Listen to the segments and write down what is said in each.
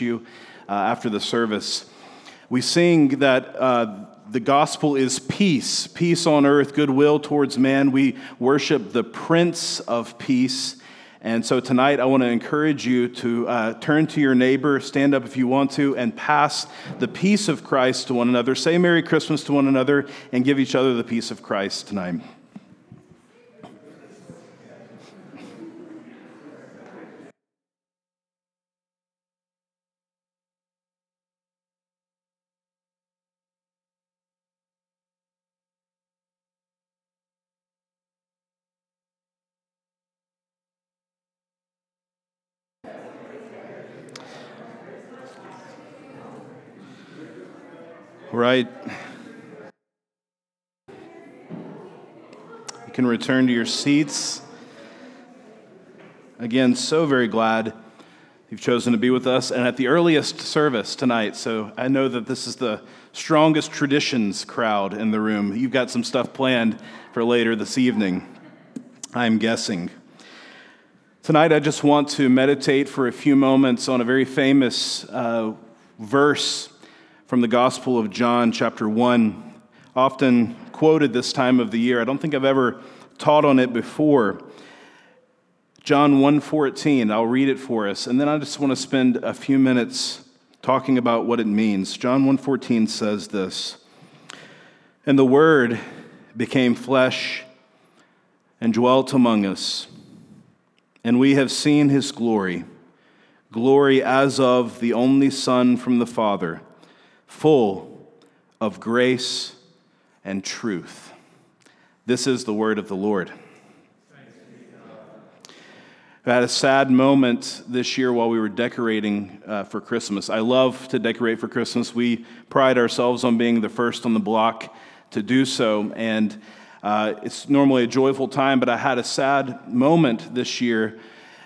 you uh, after the service. We sing that uh, the gospel is peace, peace on earth, goodwill towards man. We worship the Prince of Peace. And so tonight, I want to encourage you to uh, turn to your neighbor, stand up if you want to, and pass the peace of Christ to one another. Say Merry Christmas to one another and give each other the peace of Christ tonight. Right. You can return to your seats. Again, so very glad you've chosen to be with us and at the earliest service tonight. So I know that this is the strongest traditions crowd in the room. You've got some stuff planned for later this evening, I'm guessing. Tonight, I just want to meditate for a few moments on a very famous uh, verse from the Gospel of John, chapter 1, often quoted this time of the year. I don't think I've ever taught on it before. John 1:14, I'll read it for us, and then I just want to spend a few minutes talking about what it means. John 1:14 says this: "And the word became flesh and dwelt among us, and we have seen his glory, glory as of the only Son from the Father." Full of grace and truth. This is the word of the Lord. I had a sad moment this year while we were decorating uh, for Christmas. I love to decorate for Christmas. We pride ourselves on being the first on the block to do so, and uh, it's normally a joyful time, but I had a sad moment this year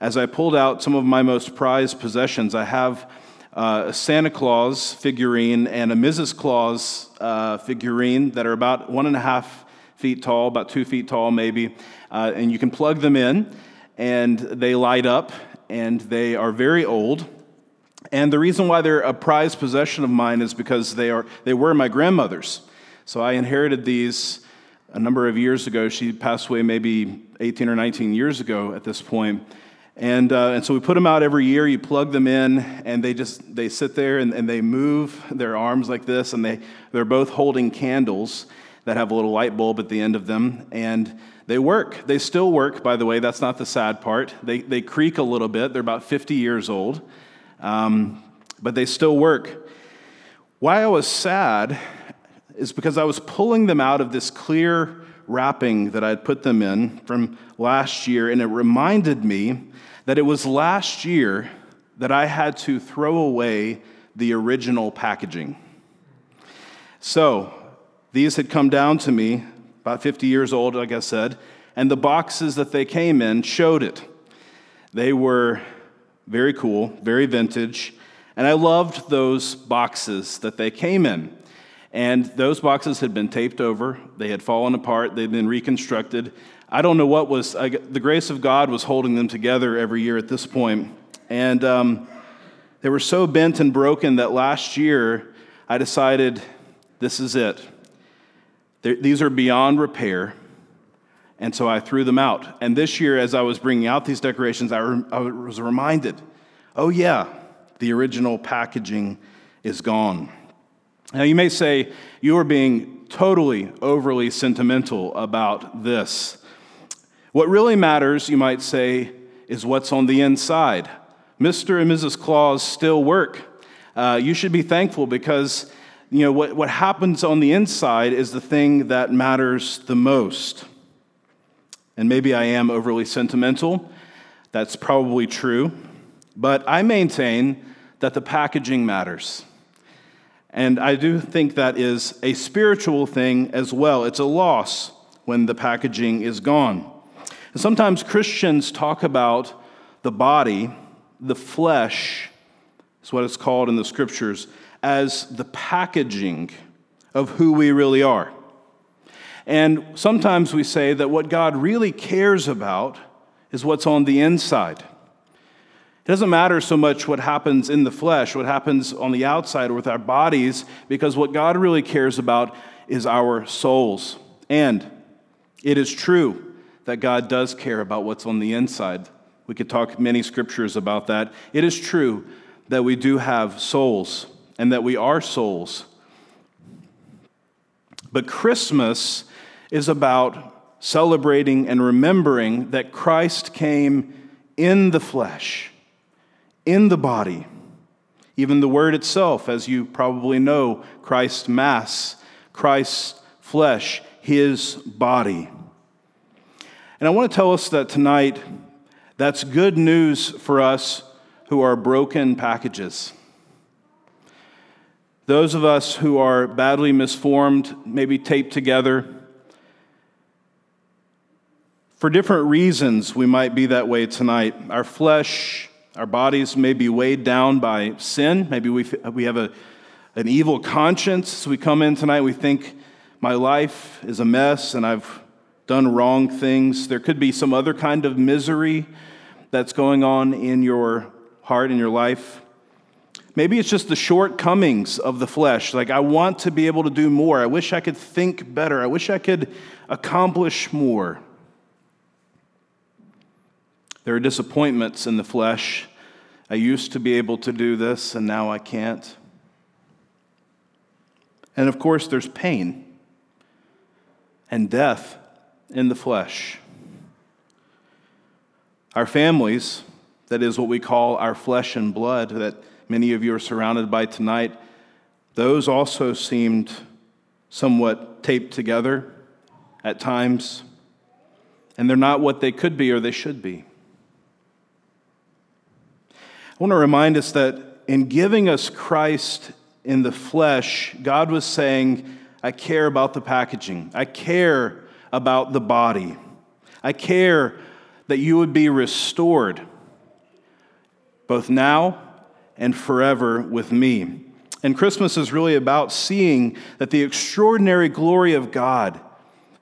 as I pulled out some of my most prized possessions. I have uh, a Santa Claus figurine and a Mrs. Claus uh, figurine that are about one and a half feet tall, about two feet tall maybe. Uh, and you can plug them in, and they light up, and they are very old. And the reason why they're a prized possession of mine is because they, are, they were my grandmother's. So I inherited these a number of years ago. She passed away maybe 18 or 19 years ago at this point. And, uh, and so we put them out every year. You plug them in, and they just they sit there and, and they move their arms like this, and they, they're both holding candles that have a little light bulb at the end of them. And they work. They still work, by the way. That's not the sad part. They, they creak a little bit. They're about 50 years old, um, but they still work. Why I was sad is because I was pulling them out of this clear wrapping that I had put them in from last year, and it reminded me that it was last year that I had to throw away the original packaging. So, these had come down to me, about 50 years old, like I said, and the boxes that they came in showed it. They were very cool, very vintage, and I loved those boxes that they came in. And those boxes had been taped over, they had fallen apart, they'd been reconstructed, I don't know what was, I, the grace of God was holding them together every year at this point. And um, they were so bent and broken that last year I decided this is it. They're, these are beyond repair. And so I threw them out. And this year, as I was bringing out these decorations, I, re- I was reminded oh, yeah, the original packaging is gone. Now, you may say you are being totally overly sentimental about this. What really matters, you might say, is what's on the inside. Mr. and Mrs. Claus still work. Uh, you should be thankful because you know what, what happens on the inside is the thing that matters the most. And maybe I am overly sentimental. That's probably true. But I maintain that the packaging matters. And I do think that is a spiritual thing as well. It's a loss when the packaging is gone. And sometimes Christians talk about the body, the flesh, is what it's called in the scriptures, as the packaging of who we really are. And sometimes we say that what God really cares about is what's on the inside. It doesn't matter so much what happens in the flesh, what happens on the outside with our bodies, because what God really cares about is our souls. And it is true that God does care about what's on the inside. We could talk many scriptures about that. It is true that we do have souls and that we are souls. But Christmas is about celebrating and remembering that Christ came in the flesh, in the body. Even the word itself, as you probably know, Christ Mass, Christ's flesh, his body. And I want to tell us that tonight, that's good news for us who are broken packages. Those of us who are badly misformed, maybe taped together. For different reasons, we might be that way tonight. Our flesh, our bodies may be weighed down by sin. Maybe we, we have a, an evil conscience. So we come in tonight, we think, my life is a mess and I've done wrong things. There could be some other kind of misery that's going on in your heart, in your life. Maybe it's just the shortcomings of the flesh. Like, I want to be able to do more. I wish I could think better. I wish I could accomplish more. There are disappointments in the flesh. I used to be able to do this, and now I can't. And of course, there's pain and death in the flesh. Our families, that is what we call our flesh and blood, that many of you are surrounded by tonight, those also seemed somewhat taped together at times, and they're not what they could be or they should be. I want to remind us that in giving us Christ in the flesh, God was saying, I care about the packaging. I care about the body. I care that you would be restored, both now and forever with me. And Christmas is really about seeing that the extraordinary glory of God,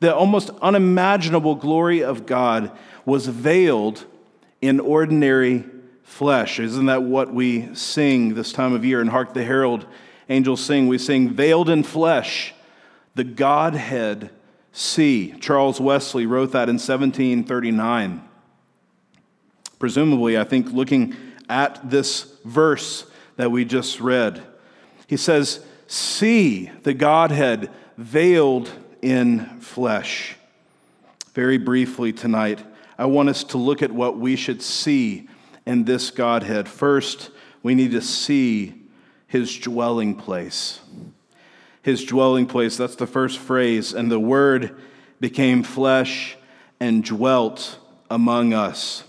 the almost unimaginable glory of God, was veiled in ordinary flesh. Isn't that what we sing this time of year? And Hark the Herald Angels sing, we sing, Veiled in Flesh, the Godhead see. Charles Wesley wrote that in 1739. Presumably, I think looking at this verse that we just read. He says, See the Godhead veiled in flesh. Very briefly tonight, I want us to look at what we should see in this Godhead. First, we need to see his dwelling place. His dwelling place, that's the first phrase. And the Word became flesh and dwelt among us.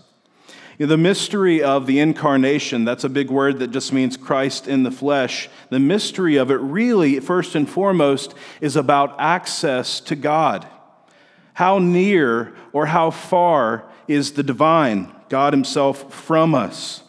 You know, the mystery of the incarnation, that's a big word that just means Christ in the flesh. The mystery of it, really, first and foremost, is about access to God. How near or how far is the divine, God Himself, from us?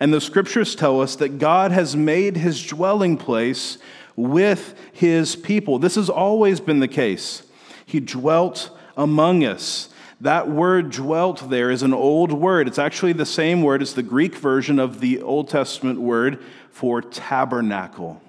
And the scriptures tell us that God has made His dwelling place with His people. This has always been the case. He dwelt among us. That word dwelt there is an old word. It's actually the same word as the Greek version of the Old Testament word for tabernacle.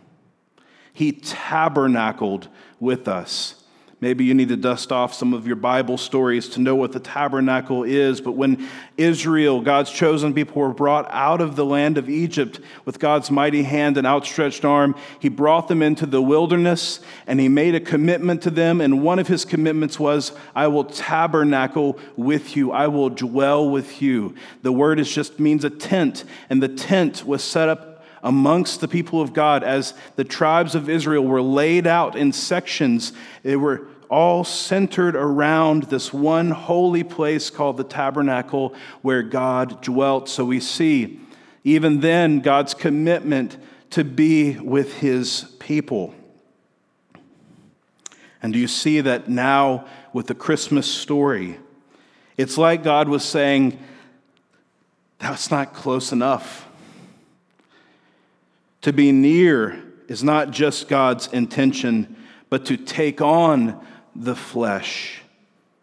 He tabernacled with us. Maybe you need to dust off some of your Bible stories to know what the tabernacle is. But when Israel, God's chosen people, were brought out of the land of Egypt with God's mighty hand and outstretched arm, He brought them into the wilderness and He made a commitment to them. And one of His commitments was, I will tabernacle with you, I will dwell with you. The word is just means a tent, and the tent was set up amongst the people of God as the tribes of Israel were laid out in sections. They were all centered around this one holy place called the tabernacle where God dwelt. So we see even then God's commitment to be with his people. And do you see that now with the Christmas story? It's like God was saying, That's not close enough. To be near is not just God's intention, but to take on the flesh.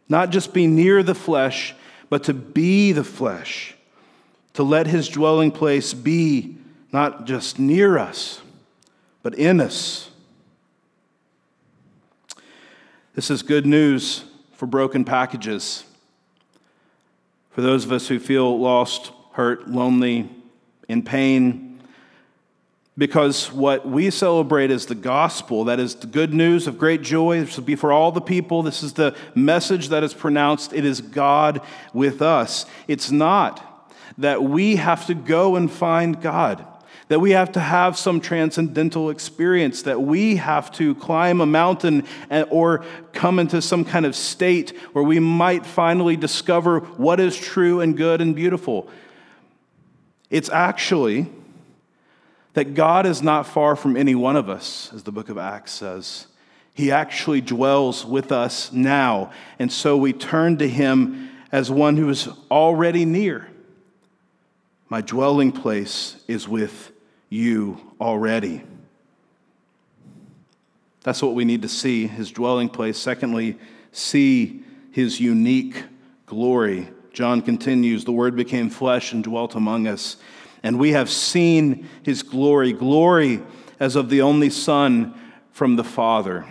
Not just be near the flesh, but to be the flesh. to let his dwelling place be not just near us, but in us. This is good news for broken packages. For those of us who feel lost, hurt, lonely, in pain, because what we celebrate is the gospel. That is the good news of great joy. This will be for all the people. This is the message that is pronounced. It is God with us. It's not that we have to go and find God, that we have to have some transcendental experience, that we have to climb a mountain or come into some kind of state where we might finally discover what is true and good and beautiful. It's actually that God is not far from any one of us, as the book of Acts says. He actually dwells with us now. And so we turn to him as one who is already near. My dwelling place is with you already. That's what we need to see his dwelling place. Secondly, see his unique glory. John continues The word became flesh and dwelt among us and we have seen his glory, glory as of the only Son from the Father.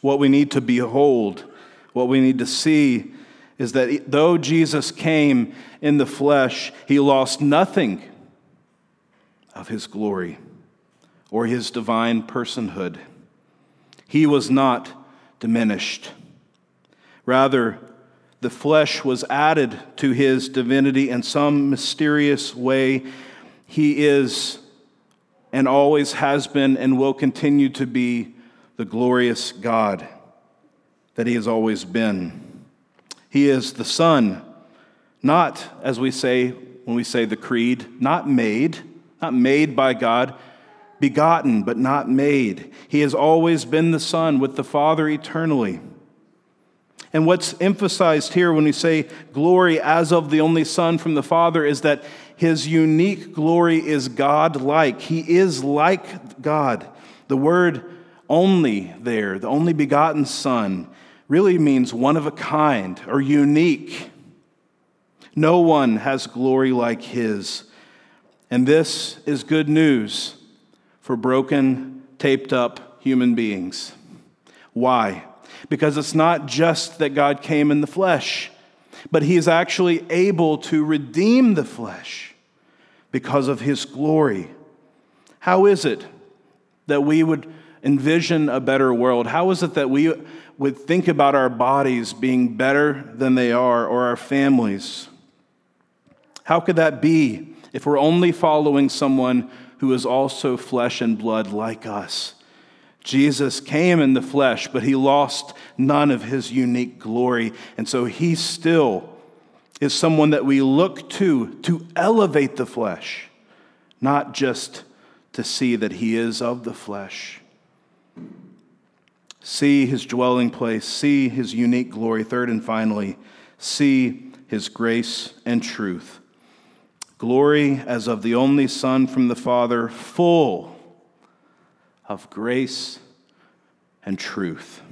What we need to behold, what we need to see, is that though Jesus came in the flesh, he lost nothing of his glory or his divine personhood. He was not diminished. Rather, the flesh was added to his divinity in some mysterious way. He is and always has been and will continue to be the glorious God that he has always been. He is the Son, not, as we say when we say the creed, not made, not made by God, begotten, but not made. He has always been the Son with the Father eternally. And what's emphasized here when we say glory as of the only Son from the Father is that his unique glory is God like. He is like God. The word only there, the only begotten Son, really means one of a kind or unique. No one has glory like his. And this is good news for broken, taped up human beings. Why? Because it's not just that God came in the flesh, but he is actually able to redeem the flesh because of his glory. How is it that we would envision a better world? How is it that we would think about our bodies being better than they are or our families? How could that be if we're only following someone who is also flesh and blood like us? Jesus came in the flesh, but he lost none of his unique glory. And so he still is someone that we look to to elevate the flesh, not just to see that he is of the flesh. See his dwelling place, see his unique glory. Third and finally, see his grace and truth. Glory as of the only Son from the Father, full of grace and truth.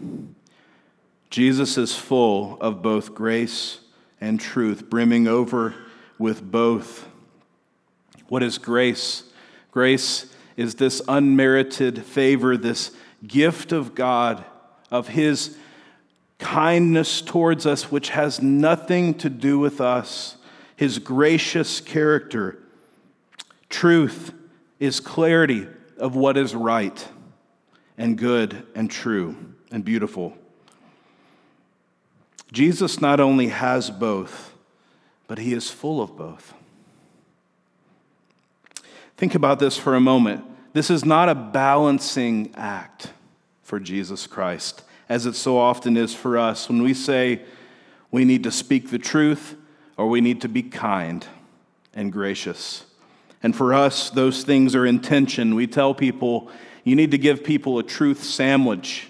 Jesus is full of both grace and truth, brimming over with both. What is grace? Grace is this unmerited favor, this gift of God, of His kindness towards us, which has nothing to do with us, His gracious character. Truth is clarity of what is right and good and true and beautiful. Jesus not only has both, but he is full of both. Think about this for a moment. This is not a balancing act for Jesus Christ, as it so often is for us when we say we need to speak the truth or we need to be kind and gracious. And for us, those things are in tension. We tell people, you need to give people a truth sandwich,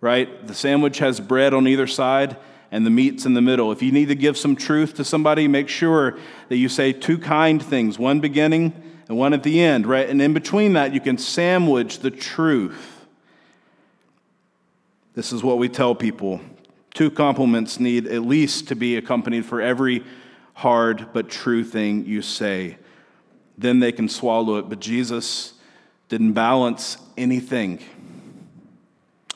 right? The sandwich has bread on either side and the meat's in the middle. If you need to give some truth to somebody, make sure that you say two kind things, one beginning and one at the end, right? And in between that, you can sandwich the truth. This is what we tell people. Two compliments need at least to be accompanied for every hard but true thing you say. Then they can swallow it. But Jesus didn't balance anything.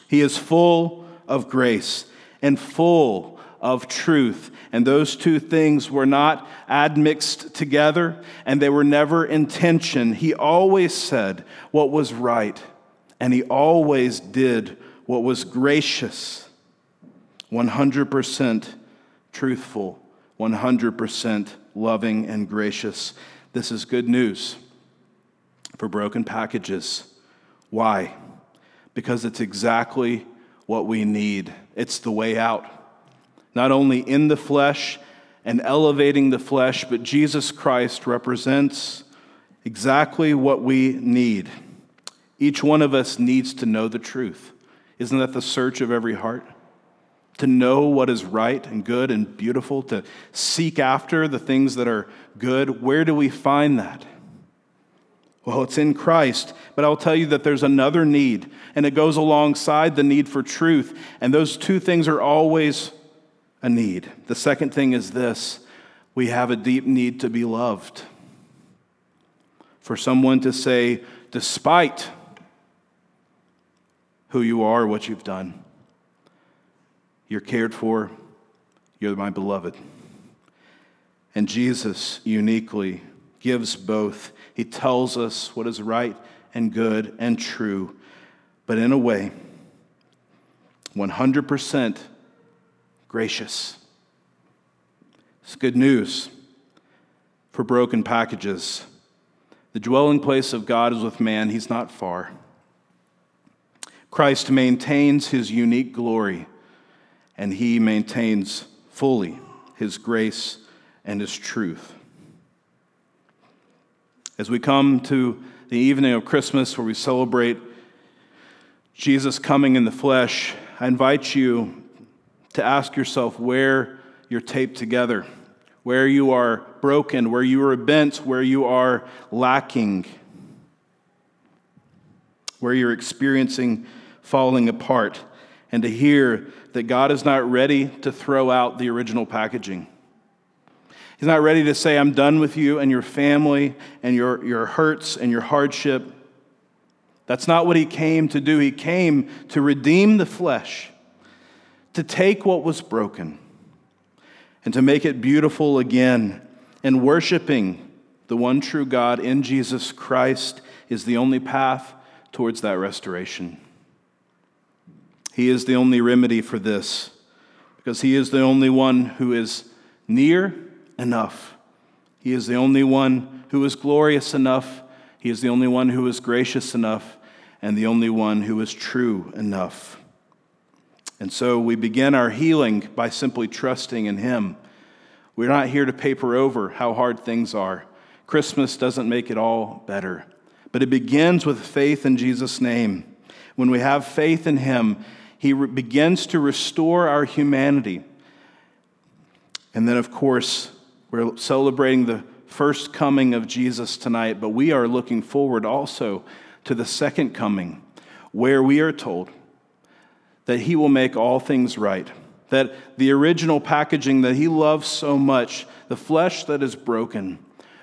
He is full of grace and full of truth. And those two things were not admixed together and they were never in tension. He always said what was right and he always did what was gracious, 100% truthful, 100% loving and gracious. This is good news for broken packages. Why? Because it's exactly what we need. It's the way out. Not only in the flesh and elevating the flesh, but Jesus Christ represents exactly what we need. Each one of us needs to know the truth. Isn't that the search of every heart? To know what is right and good and beautiful, to seek after the things that are good. Where do we find that? Well, it's in Christ, but I'll tell you that there's another need, and it goes alongside the need for truth, and those two things are always a need. The second thing is this we have a deep need to be loved. For someone to say, despite who you are, what you've done, you're cared for, you're my beloved. And Jesus uniquely gives both. He tells us what is right and good and true, but in a way, 100% gracious. It's good news for broken packages. The dwelling place of God is with man, he's not far. Christ maintains his unique glory, and he maintains fully his grace and his truth. As we come to the evening of Christmas where we celebrate Jesus coming in the flesh, I invite you to ask yourself where you're taped together, where you are broken, where you are bent, where you are lacking, where you're experiencing falling apart, and to hear that God is not ready to throw out the original packaging. He's not ready to say, I'm done with you and your family and your, your hurts and your hardship. That's not what he came to do. He came to redeem the flesh, to take what was broken, and to make it beautiful again. And worshiping the one true God in Jesus Christ is the only path towards that restoration. He is the only remedy for this because He is the only one who is near enough. He is the only one who is glorious enough. He is the only one who is gracious enough and the only one who is true enough. And so we begin our healing by simply trusting in Him. We're not here to paper over how hard things are. Christmas doesn't make it all better, but it begins with faith in Jesus' name. When we have faith in Him, He begins to restore our humanity. And then, of course, we're celebrating the first coming of Jesus tonight, but we are looking forward also to the second coming, where we are told that He will make all things right. That the original packaging that He loves so much, the flesh that is broken,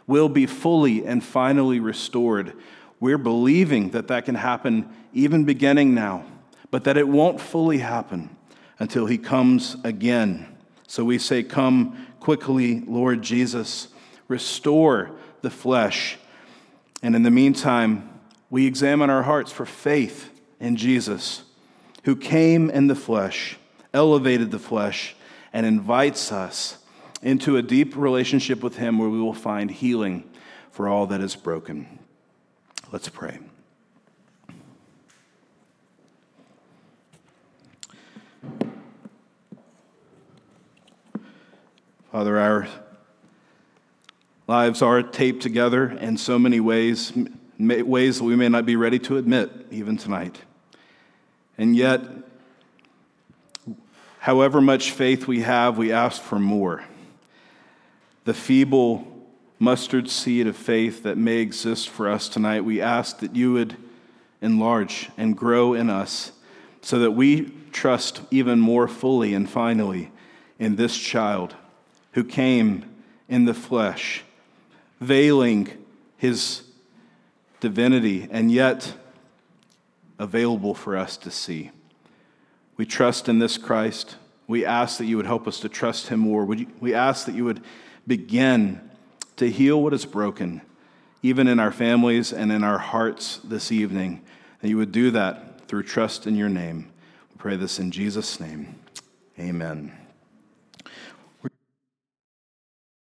will be fully and finally restored. We're believing that that can happen even beginning now, but that it won't fully happen until He comes again. So we say, Come quickly, Lord Jesus. Restore the flesh. And in the meantime, we examine our hearts for faith in Jesus, who came in the flesh, elevated the flesh, and invites us into a deep relationship with Him where we will find healing for all that is broken. Let's pray. Father, our lives are taped together in so many ways, ways that we may not be ready to admit even tonight. And yet, however much faith we have, we ask for more. The feeble mustard seed of faith that may exist for us tonight, we ask that you would enlarge and grow in us so that we trust even more fully and finally in this child who came in the flesh, veiling his divinity, and yet available for us to see. We trust in this Christ. We ask that you would help us to trust him more. We ask that you would begin to heal what is broken, even in our families and in our hearts this evening. That you would do that through trust in your name. We pray this in Jesus' name. Amen.